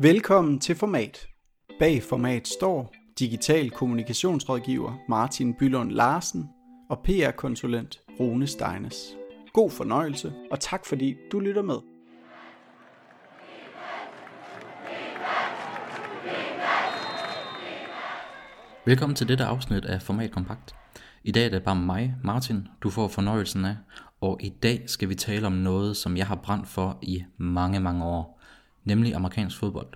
Velkommen til Format. Bag Format står digital kommunikationsrådgiver Martin Bylund Larsen og PR-konsulent Rune Steines. God fornøjelse, og tak fordi du lytter med. Velkommen til dette afsnit af Format Kompakt. I dag er det bare mig, Martin, du får fornøjelsen af, og i dag skal vi tale om noget, som jeg har brændt for i mange, mange år, nemlig amerikansk fodbold.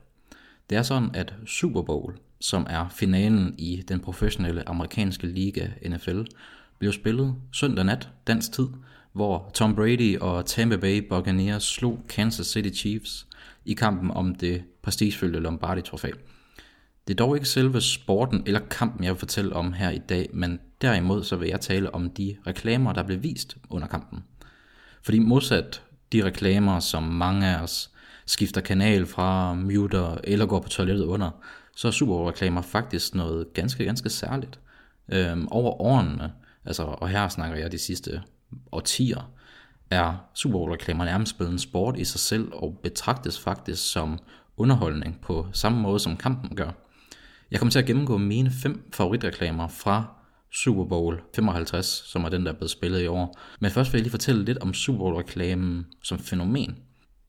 Det er sådan, at Super Bowl, som er finalen i den professionelle amerikanske liga NFL, blev spillet søndag nat, dansk tid, hvor Tom Brady og Tampa Bay Buccaneers slog Kansas City Chiefs i kampen om det prestigefyldte Lombardi-trofæ. Det er dog ikke selve sporten eller kampen, jeg vil fortælle om her i dag, men derimod så vil jeg tale om de reklamer, der blev vist under kampen. Fordi modsat de reklamer, som mange af os skifter kanal fra, muter eller går på toilettet under, så er superreklamer faktisk noget ganske, ganske særligt. Øhm, over årene, altså, og her snakker jeg de sidste årtier, er Super reklamer nærmest blevet en sport i sig selv og betragtes faktisk som underholdning på samme måde som kampen gør. Jeg kommer til at gennemgå mine fem favoritreklamer fra Super Bowl 55, som er den, der er blevet spillet i år. Men først vil jeg lige fortælle lidt om Super Bowl-reklamen som fænomen.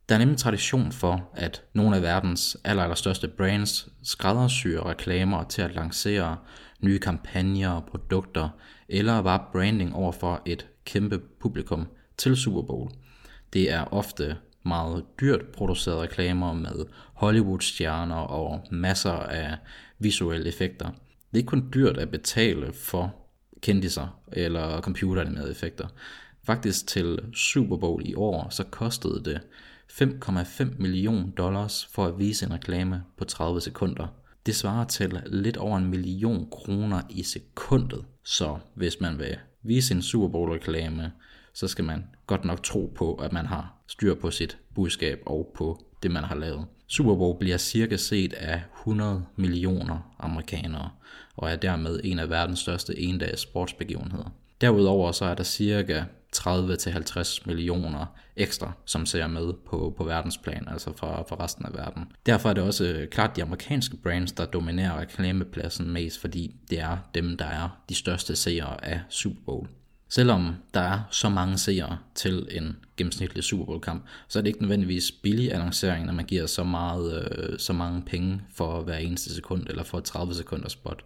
Der er nemlig tradition for, at nogle af verdens aller, aller største brands skræddersyrer reklamer til at lancere nye kampagner og produkter, eller bare branding over for et kæmpe publikum til Super Bowl. Det er ofte meget dyrt producerede reklamer med Hollywood-stjerner og masser af visuelle effekter. Det er ikke kun dyrt at betale for kendiser eller computeranimerede effekter. Faktisk til Super Bowl i år, så kostede det 5,5 millioner dollars for at vise en reklame på 30 sekunder. Det svarer til lidt over en million kroner i sekundet. Så hvis man vil vise en Super Bowl reklame, så skal man godt nok tro på, at man har styr på sit budskab og på det, man har lavet. Super Bowl bliver cirka set af 100 millioner amerikanere, og er dermed en af verdens største endags sportsbegivenheder. Derudover så er der cirka 30-50 millioner ekstra, som ser med på, på verdensplan, altså fra, fra resten af verden. Derfor er det også øh, klart de amerikanske brands, der dominerer reklamepladsen mest, fordi det er dem, der er de største seere af Super Bowl. Selvom der er så mange seere til en gennemsnitlig Super Bowl kamp, så er det ikke nødvendigvis billig annoncering, når man giver så, meget, øh, så mange penge for hver eneste sekund, eller for 30 sekunder spot.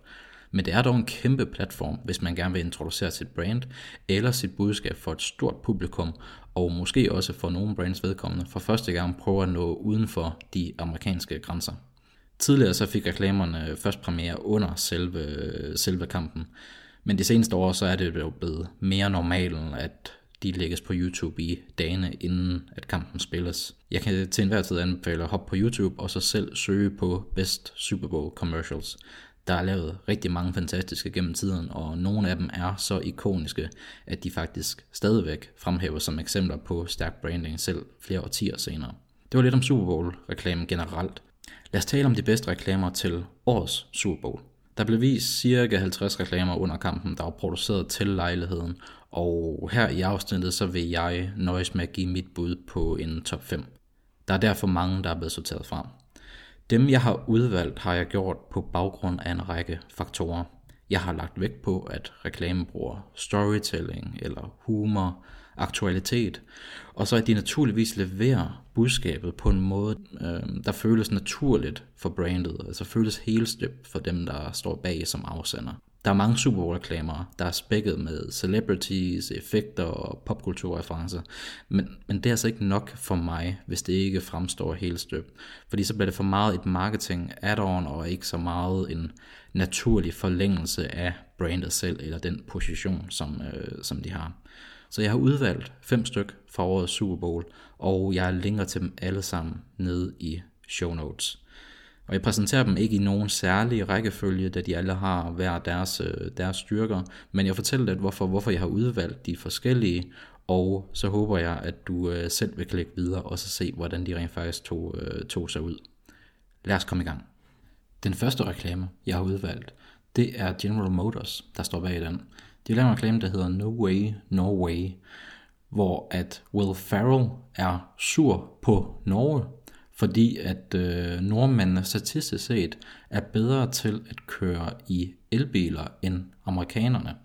Men det er dog en kæmpe platform, hvis man gerne vil introducere sit brand, eller sit budskab for et stort publikum, og måske også for nogle brands vedkommende, for første gang prøve at nå uden for de amerikanske grænser. Tidligere så fik reklamerne først premiere under selve, selve kampen, men de seneste år, så er det jo blevet mere normalt, at de lægges på YouTube i dagene inden at kampen spilles. Jeg kan til enhver tid anbefale at hoppe på YouTube og så selv søge på Best Super Bowl Commercials. Der er lavet rigtig mange fantastiske gennem tiden, og nogle af dem er så ikoniske, at de faktisk stadigvæk fremhæver som eksempler på stærk branding selv flere årtier senere. Det var lidt om Super Bowl-reklamen generelt. Lad os tale om de bedste reklamer til årets Super Bowl. Der blev vist cirka 50 reklamer under kampen, der var produceret til lejligheden, og her i afsnittet så vil jeg nøjes med at give mit bud på en top 5. Der er derfor mange, der er blevet sorteret fra. Dem jeg har udvalgt har jeg gjort på baggrund af en række faktorer. Jeg har lagt vægt på, at reklamen bruger storytelling eller humor, aktualitet, og så at de naturligvis leverer budskabet på en måde, øh, der føles naturligt for brandet, altså føles helstøbt for dem, der står bag som afsender. Der er mange Super Bowl-reklamer, der er spækket med celebrities, effekter og popkulturreferencer, men, men det er altså ikke nok for mig, hvis det ikke fremstår helt støbt. Fordi så bliver det for meget et marketing add-on, og ikke så meget en naturlig forlængelse af brandet selv, eller den position, som, øh, som de har. Så jeg har udvalgt fem styk fra årets Super Bowl, og jeg linker til dem alle sammen nede i show notes. Og jeg præsenterer dem ikke i nogen særlig rækkefølge, da de alle har hver deres, øh, deres styrker, men jeg fortæller lidt, hvorfor, hvorfor jeg har udvalgt de forskellige, og så håber jeg, at du øh, selv vil klikke videre og så se, hvordan de rent faktisk tog, øh, tog sig ud. Lad os komme i gang. Den første reklame, jeg har udvalgt, det er General Motors, der står bag den. De laver en reklame, der hedder No Way, No Way, hvor at Will Ferrell er sur på Norge, fordi at øh, nordmændene statistisk set er bedre til at køre i elbiler end amerikanerne.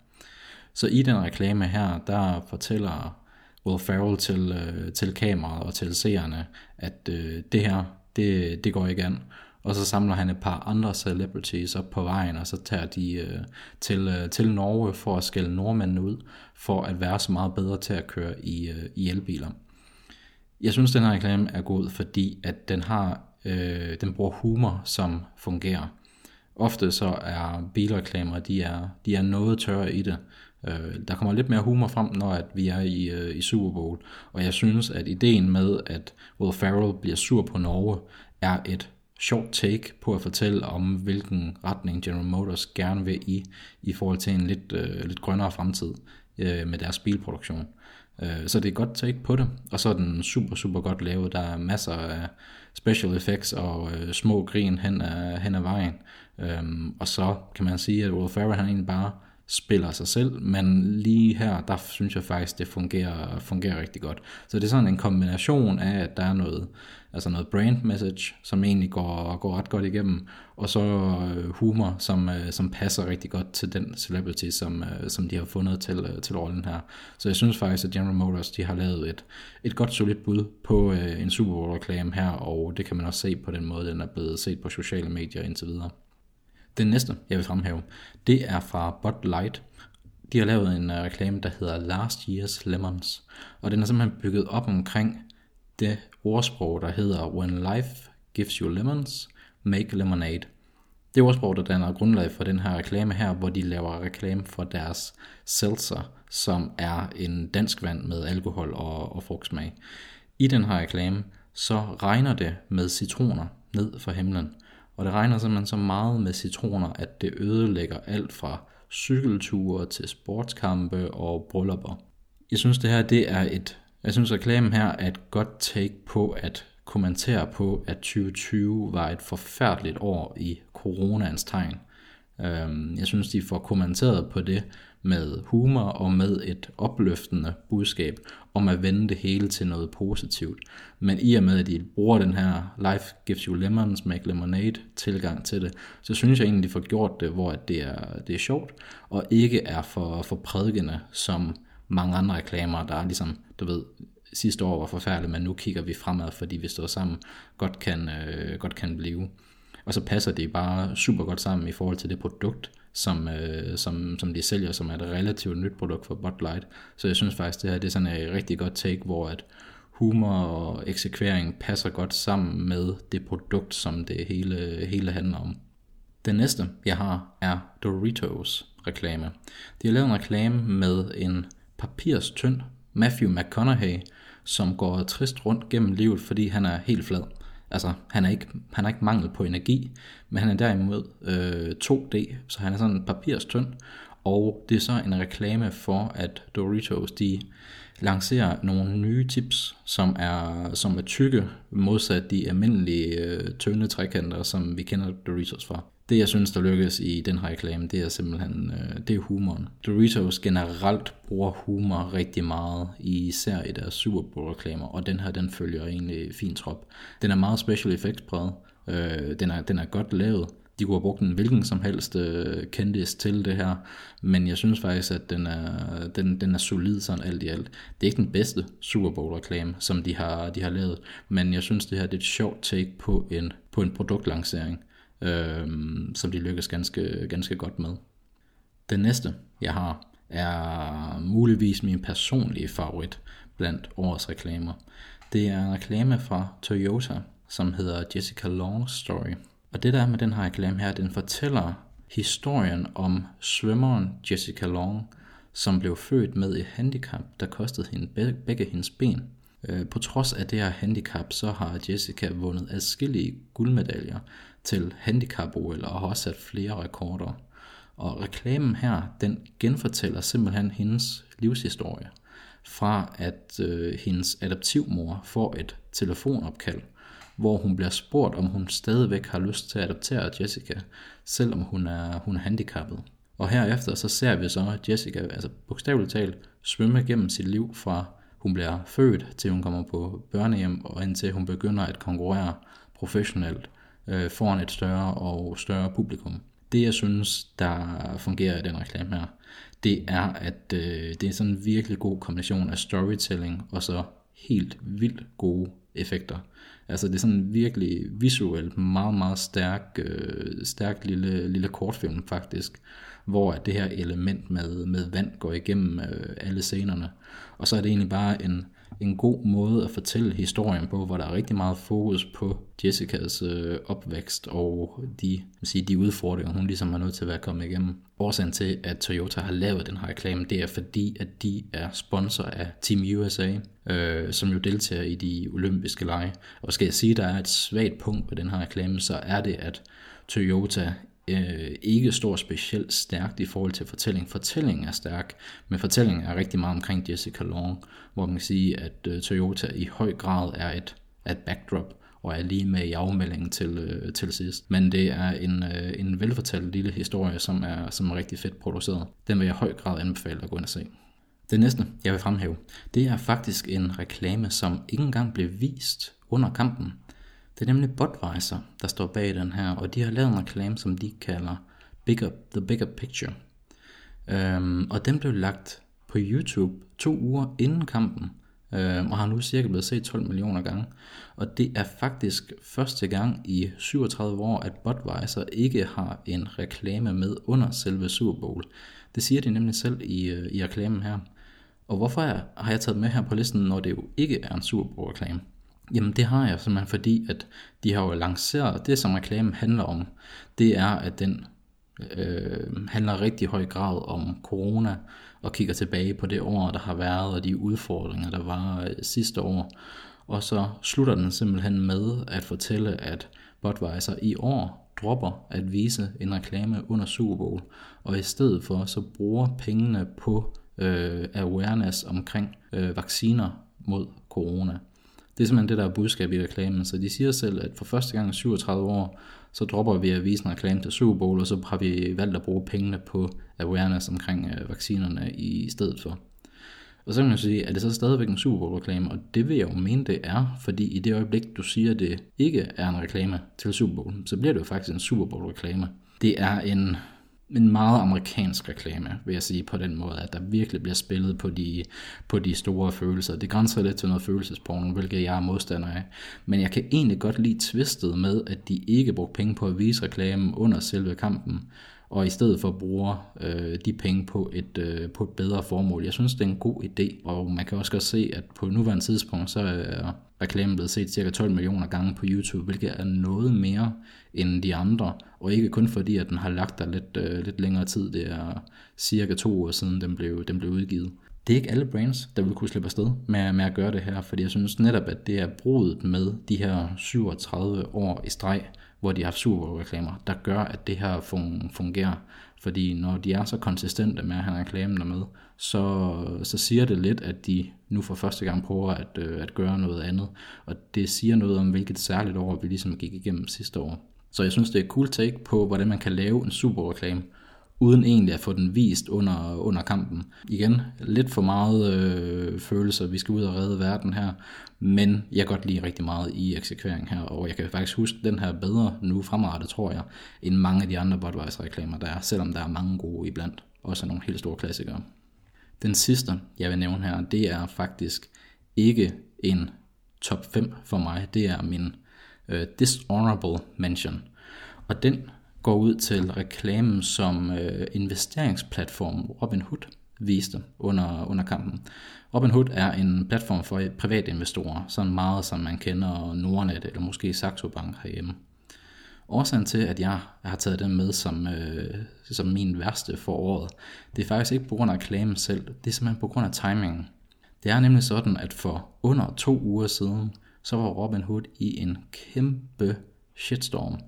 Så i den reklame her, der fortæller Will Ferrell til, øh, til kameraet og til seerne, at øh, det her, det, det går ikke an. Og så samler han et par andre celebrities op på vejen, og så tager de øh, til, øh, til Norge for at skælde nordmændene ud, for at være så meget bedre til at køre i, øh, i elbiler. Jeg synes, den her reklame er god, fordi at den har øh, den bruger humor, som fungerer. Ofte så er bilreklamer, de er, de er noget tørre i det. Øh, der kommer lidt mere humor frem, når at vi er i, øh, i Super Bowl. Og jeg synes, at ideen med, at Will Ferrell bliver sur på Norge, er et sjovt take på at fortælle om, hvilken retning General Motors gerne vil i, i forhold til en lidt, øh, lidt grønnere fremtid øh, med deres bilproduktion. Øh, så det er et godt take på det, og så er den super, super godt lavet. Der er masser af special effects og øh, små grin hen ad, hen ad vejen. Øh, og så kan man sige, at Will Ferrell han egentlig bare spiller sig selv, men lige her, der synes jeg faktisk, det fungerer, fungerer rigtig godt. Så det er sådan en kombination af, at der er noget, altså noget brand message, som egentlig går, går ret godt igennem, og så øh, humor, som, øh, som passer rigtig godt til den celebrity, som, øh, som de har fundet til, til rollen her. Så jeg synes faktisk, at General Motors, de har lavet et, et godt solidt bud på en Super Bowl reklame her, og det kan man også se på den måde, den er blevet set på sociale medier indtil videre. Den næste, jeg vil fremhæve, det er fra Bud Light. De har lavet en øh, reklame, der hedder Last Year's Lemons, og den er simpelthen bygget op omkring det ordsprog, der hedder When life gives you lemons, make lemonade. Det ordsprog, der danner grundlag for den her reklame her, hvor de laver reklame for deres seltzer, som er en dansk vand med alkohol og, og frugtsmag. I den her reklame, så regner det med citroner ned fra himlen. Og det regner simpelthen så meget med citroner, at det ødelægger alt fra cykelture til sportskampe og bryllupper. Jeg synes, det her det er et jeg synes, reklamen her er et godt take på at kommentere på, at 2020 var et forfærdeligt år i coronaens tegn. Øhm, jeg synes, de får kommenteret på det med humor og med et opløftende budskab om at vende det hele til noget positivt. Men i og med, at de bruger den her Life Gives You Lemons, Make Lemonade tilgang til det, så synes jeg egentlig, de får gjort det, hvor det er, det er sjovt, og ikke er for, for prædikende, som mange andre reklamer, der er ligesom, du ved, sidste år var forfærdeligt, men nu kigger vi fremad, fordi vi står sammen, godt kan, øh, godt kan blive. Og så passer det bare super godt sammen i forhold til det produkt, som, øh, som, som de sælger, som er et relativt nyt produkt for Bud Light. Så jeg synes faktisk, det her det er sådan et rigtig godt take, hvor at humor og eksekvering passer godt sammen med det produkt, som det hele, hele handler om. Den næste, jeg har, er Doritos reklame. De har lavet en reklame med en papirstynd Matthew McConaughey, som går trist rundt gennem livet, fordi han er helt flad. Altså, han er ikke, han er ikke mangel på energi, men han er derimod øh, 2D, så han er sådan papirstynd, og det er så en reklame for, at Doritos, de lancerer nogle nye tips, som er, som er tykke, modsat de almindelige øh, tynde trekanter, som vi kender Doritos fra. Det jeg synes, der lykkes i den her reklame, det er simpelthen øh, det er humoren. Doritos generelt bruger humor rigtig meget, især i deres Super Bowl reklamer, og den her, den følger egentlig fint trop. Den er meget special effects præget, øh, den, er, den er godt lavet, de kunne have brugt en hvilken som helst øh, kendis til det her, men jeg synes faktisk, at den er, den, den er solid sådan alt i alt. Det er ikke den bedste Super Bowl reklame, som de har, de har lavet, men jeg synes, det her det er et sjovt take på en, på en produktlancering øh, som de lykkes ganske, ganske godt med. Den næste, jeg har, er muligvis min personlige favorit blandt årets reklamer. Det er en reklame fra Toyota, som hedder Jessica Long Story. Og det der med den her reklame her, den fortæller historien om svømmeren Jessica Long, som blev født med et handicap, der kostede hende begge hendes ben. Øh, på trods af det her handicap, så har Jessica vundet adskillige guldmedaljer til handicap og har også sat flere rekorder. Og reklamen her, den genfortæller simpelthen hendes livshistorie. Fra at øh, hendes adoptivmor får et telefonopkald, hvor hun bliver spurgt, om hun stadigvæk har lyst til at adoptere Jessica, selvom hun er, hun er handicappet. Og herefter så ser vi så Jessica, altså bogstaveligt talt, svømme gennem sit liv fra hun bliver født, til hun kommer på børnehjem, og indtil hun begynder at konkurrere professionelt øh, foran et større og større publikum. Det jeg synes, der fungerer i den reklame her, det er, at øh, det er sådan en virkelig god kombination af storytelling og så helt vildt gode effekter. Altså det er sådan virkelig visuelt meget, meget stærk, øh, stærk lille, lille kortfilm faktisk, hvor at det her element med, med vand går igennem øh, alle scenerne. Og så er det egentlig bare en, en god måde at fortælle historien på, hvor der er rigtig meget fokus på Jessicas øh, opvækst og de, sige, de udfordringer, hun ligesom er nødt til at være kommet igennem. Årsagen til, at Toyota har lavet den her reklame, det er fordi, at de er sponsor af Team USA, øh, som jo deltager i de olympiske lege. Og skal jeg sige, at der er et svagt punkt på den her reklame, så er det, at Toyota øh, ikke står specielt stærkt i forhold til fortælling. Fortællingen er stærk, men fortællingen er rigtig meget omkring Jessica Long, hvor man kan sige, at øh, Toyota i høj grad er et, et backdrop og er lige med i afmeldingen til, øh, til sidst. Men det er en, øh, en velfortalt lille historie, som er, som er rigtig fedt produceret. Den vil jeg i høj grad anbefale at gå ind og se. Det næste, jeg vil fremhæve, det er faktisk en reklame, som ikke engang blev vist under kampen. Det er nemlig Budweiser, der står bag den her, og de har lavet en reklame, som de kalder Bigger, The Bigger Picture. Øhm, og den blev lagt på YouTube to uger inden kampen, um, og har nu cirka blevet set 12 millioner gange. Og det er faktisk første gang i 37 år, at Budweiser ikke har en reklame med under selve Super Bowl. Det siger de nemlig selv i, øh, i reklamen her. Og hvorfor har jeg taget med her på listen, når det jo ikke er en Super Bowl reklame? Jamen det har jeg simpelthen fordi, at de har jo lanceret, det som reklamen handler om, det er, at den øh, handler rigtig høj grad om corona, og kigger tilbage på det år, der har været, og de udfordringer, der var øh, sidste år. Og så slutter den simpelthen med at fortælle, at Budweiser i år dropper at vise en reklame under Super Bowl, og i stedet for så bruger pengene på øh, awareness omkring øh, vacciner mod corona. Det er simpelthen det, der er budskab i reklamen. Så de siger selv, at for første gang i 37 år, så dropper vi at vise en reklame til Super Bowl, og så har vi valgt at bruge pengene på awareness omkring øh, vaccinerne i stedet for. Og så kan man sige, er det så stadigvæk en Super Bowl-reklame? Og det vil jeg jo mene, det er, fordi i det øjeblik, du siger, at det ikke er en reklame til Super Bowl, så bliver det jo faktisk en Super Bowl-reklame. Det er en en meget amerikansk reklame, vil jeg sige på den måde, at der virkelig bliver spillet på de, på de store følelser. Det grænser lidt til noget følelsesporno, hvilket jeg er modstander af. Men jeg kan egentlig godt lide twistet med, at de ikke brugte penge på at vise reklamen under selve kampen, og i stedet for bruger øh, de penge på et, øh, på et bedre formål. Jeg synes, det er en god idé, og man kan også godt se, at på nuværende tidspunkt, så er reklamen blevet set cirka 12 millioner gange på YouTube, hvilket er noget mere end de andre, og ikke kun fordi, at den har lagt der lidt, øh, lidt længere tid, det er cirka to år siden, den blev, den blev udgivet. Det er ikke alle brands, der vil kunne slippe afsted med, med at gøre det her, fordi jeg synes netop, at det er brudet med de her 37 år i streg, hvor de har haft superreklamer, der gør, at det her fungerer. Fordi når de er så konsistente med at have reklamen med, så, så siger det lidt, at de nu for første gang prøver at, øh, at gøre noget andet. Og det siger noget om, hvilket særligt år vi ligesom gik igennem sidste år. Så jeg synes, det er et cool take på, hvordan man kan lave en superreklame, uden egentlig at få den vist under, under kampen. Igen, lidt for meget øh, følelser, vi skal ud og redde verden her, men jeg kan godt lide rigtig meget i eksekvering her, og jeg kan faktisk huske den her bedre nu fremadrettet, tror jeg, end mange af de andre Budweiser-reklamer, der er, selvom der er mange gode iblandt. Også nogle helt store klassikere. Den sidste, jeg vil nævne her, det er faktisk ikke en top 5 for mig. Det er min øh, dishonorable mention. Og den går ud til reklamen, som øh, investeringsplatform Robinhood viste under, under kampen. Robinhood er en platform for private investorer, sådan meget som man kender Nordnet eller måske Saxo Bank herhjemme. Årsagen til, at jeg har taget den med som, øh, som min værste for året, det er faktisk ikke på grund af reklamen selv, det er simpelthen på grund af timingen. Det er nemlig sådan, at for under to uger siden, så var Robinhood i en kæmpe shitstorm,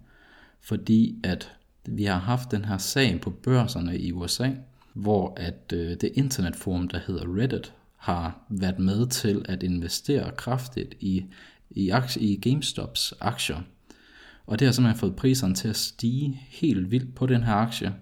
fordi at vi har haft den her sag på børserne i USA, hvor at øh, det internetforum, der hedder Reddit, har været med til at investere kraftigt i, i, aktie, i GameStops aktier. Og det har simpelthen fået priserne til at stige helt vildt på den her aktie.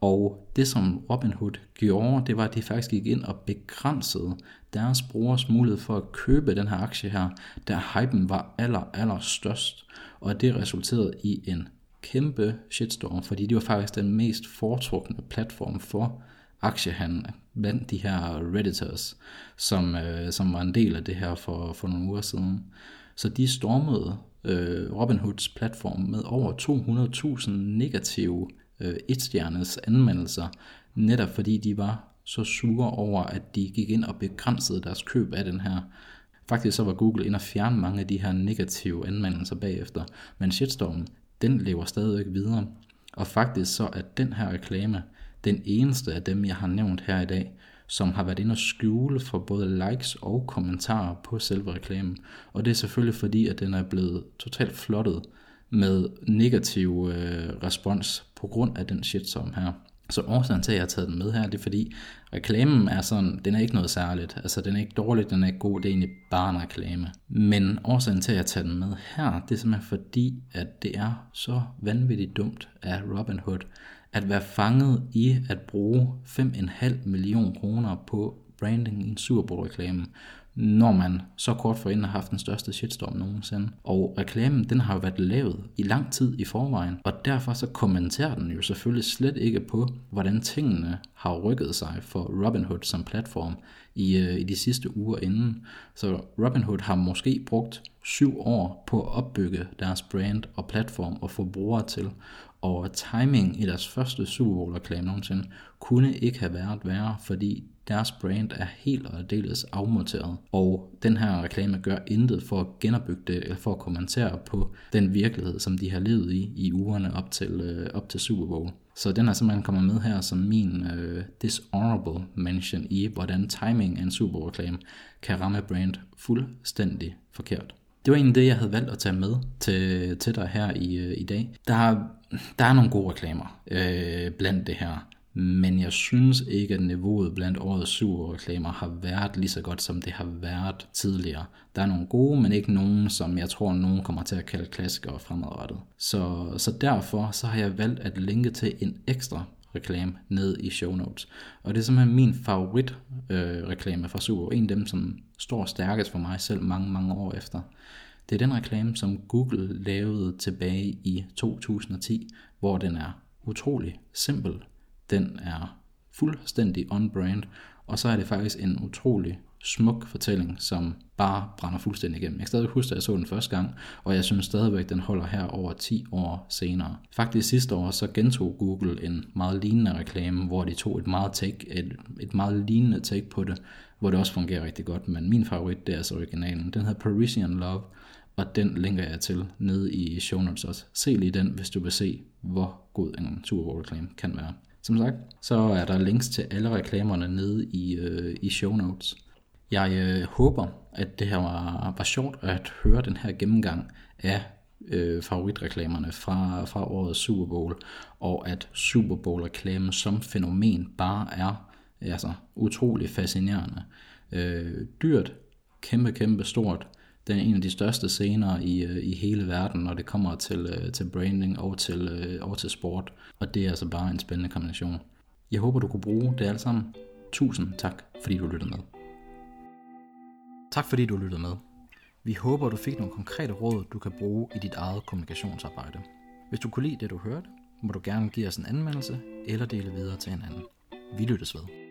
Og det som Robinhood gjorde, det var, at de faktisk gik ind og begrænsede deres brugers mulighed for at købe den her aktie her, da hypen var aller, aller størst. Og det resulterede i en kæmpe shitstorm, fordi det var faktisk den mest foretrukne platform for aktiehandel blandt de her redditors, som, øh, som var en del af det her for, for nogle uger siden. Så de stormede øh, Robinhoods platform med over 200.000 negative øh, etstjernes anmeldelser, netop fordi de var så sure over, at de gik ind og begrænsede deres køb af den her. Faktisk så var Google ind og fjerne mange af de her negative anmeldelser bagefter, men shitstormen, den lever stadigvæk videre. Og faktisk så er den her reklame den eneste af dem, jeg har nævnt her i dag, som har været inde og skjule for både likes og kommentarer på selve reklamen. Og det er selvfølgelig fordi, at den er blevet totalt flottet med negativ øh, respons på grund af den shitstorm her. Så årsagen til, at jeg har taget den med her, det er fordi, reklamen er sådan, den er ikke noget særligt. Altså, den er ikke dårlig, den er ikke god, det er egentlig bare en reklame. Men årsagen til, at jeg tager den med her, det er simpelthen fordi, at det er så vanvittigt dumt af Robinhood, at være fanget i at bruge 5,5 millioner kroner på branding i en Super Bowl reklame, når man så kort forinden har haft den største shitstorm nogensinde. Og reklamen, den har jo været lavet i lang tid i forvejen, og derfor så kommenterer den jo selvfølgelig slet ikke på, hvordan tingene har rykket sig for Robinhood som platform i, øh, i de sidste uger inden. Så Robinhood har måske brugt syv år på at opbygge deres brand og platform og få brugere til, og timing i deres første Super Bowl reklame nogensinde kunne ikke have været værre, fordi deres brand er helt og aldeles afmonteret, og den her reklame gør intet for at genopbygge det, eller for at kommentere på den virkelighed, som de har levet i i ugerne op til, øh, op til Super Bowl. Så den er simpelthen kommet med her som min øh, dishonorable mention i, hvordan timing af en Super Bowl reklame kan ramme brand fuldstændig forkert. Det var egentlig det, jeg havde valgt at tage med til, til dig her i, øh, i dag. Der der er nogle gode reklamer øh, blandt det her. Men jeg synes ikke, at niveauet blandt årets super reklamer har været lige så godt, som det har været tidligere. Der er nogle gode, men ikke nogen, som jeg tror, nogen kommer til at kalde klassikere fremadrettet. Så, så derfor så har jeg valgt at linke til en ekstra reklame ned i show notes. Og det er simpelthen min favorit øh, reklame fra Super. En af dem, som står stærkest for mig selv mange, mange år efter. Det er den reklame, som Google lavede tilbage i 2010, hvor den er utrolig simpel den er fuldstændig on-brand, og så er det faktisk en utrolig smuk fortælling, som bare brænder fuldstændig igennem. Jeg kan stadig huske, at jeg så den første gang, og jeg synes stadigvæk, at den holder her over 10 år senere. Faktisk sidste år, så gentog Google en meget lignende reklame, hvor de tog et meget, take, et, et meget lignende take på det, hvor det også fungerer rigtig godt, men min favorit, det er altså originalen. Den hedder Parisian Love, og den linker jeg til nede i show notes også. Se lige den, hvis du vil se, hvor god en Super Bowl reklame kan være. Som sagt, så er der links til alle reklamerne nede i, øh, i show notes. Jeg øh, håber, at det her var, var sjovt at høre den her gennemgang af øh, favoritreklamerne fra, fra årets Super Bowl, og at Super Bowl-reklamen som fænomen bare er altså, utrolig fascinerende. Øh, dyrt, kæmpe, kæmpe stort, den er en af de største scener i, øh, i hele verden, når det kommer til, øh, til branding og til, øh, og til sport. Og det er altså bare en spændende kombination. Jeg håber, du kunne bruge det alt sammen. Tusind tak, fordi du lyttede med. Tak fordi du lyttede med. Vi håber, du fik nogle konkrete råd, du kan bruge i dit eget kommunikationsarbejde. Hvis du kunne lide det, du hørte, må du gerne give os en anmeldelse eller dele videre til en anden. Vi lyttes ved.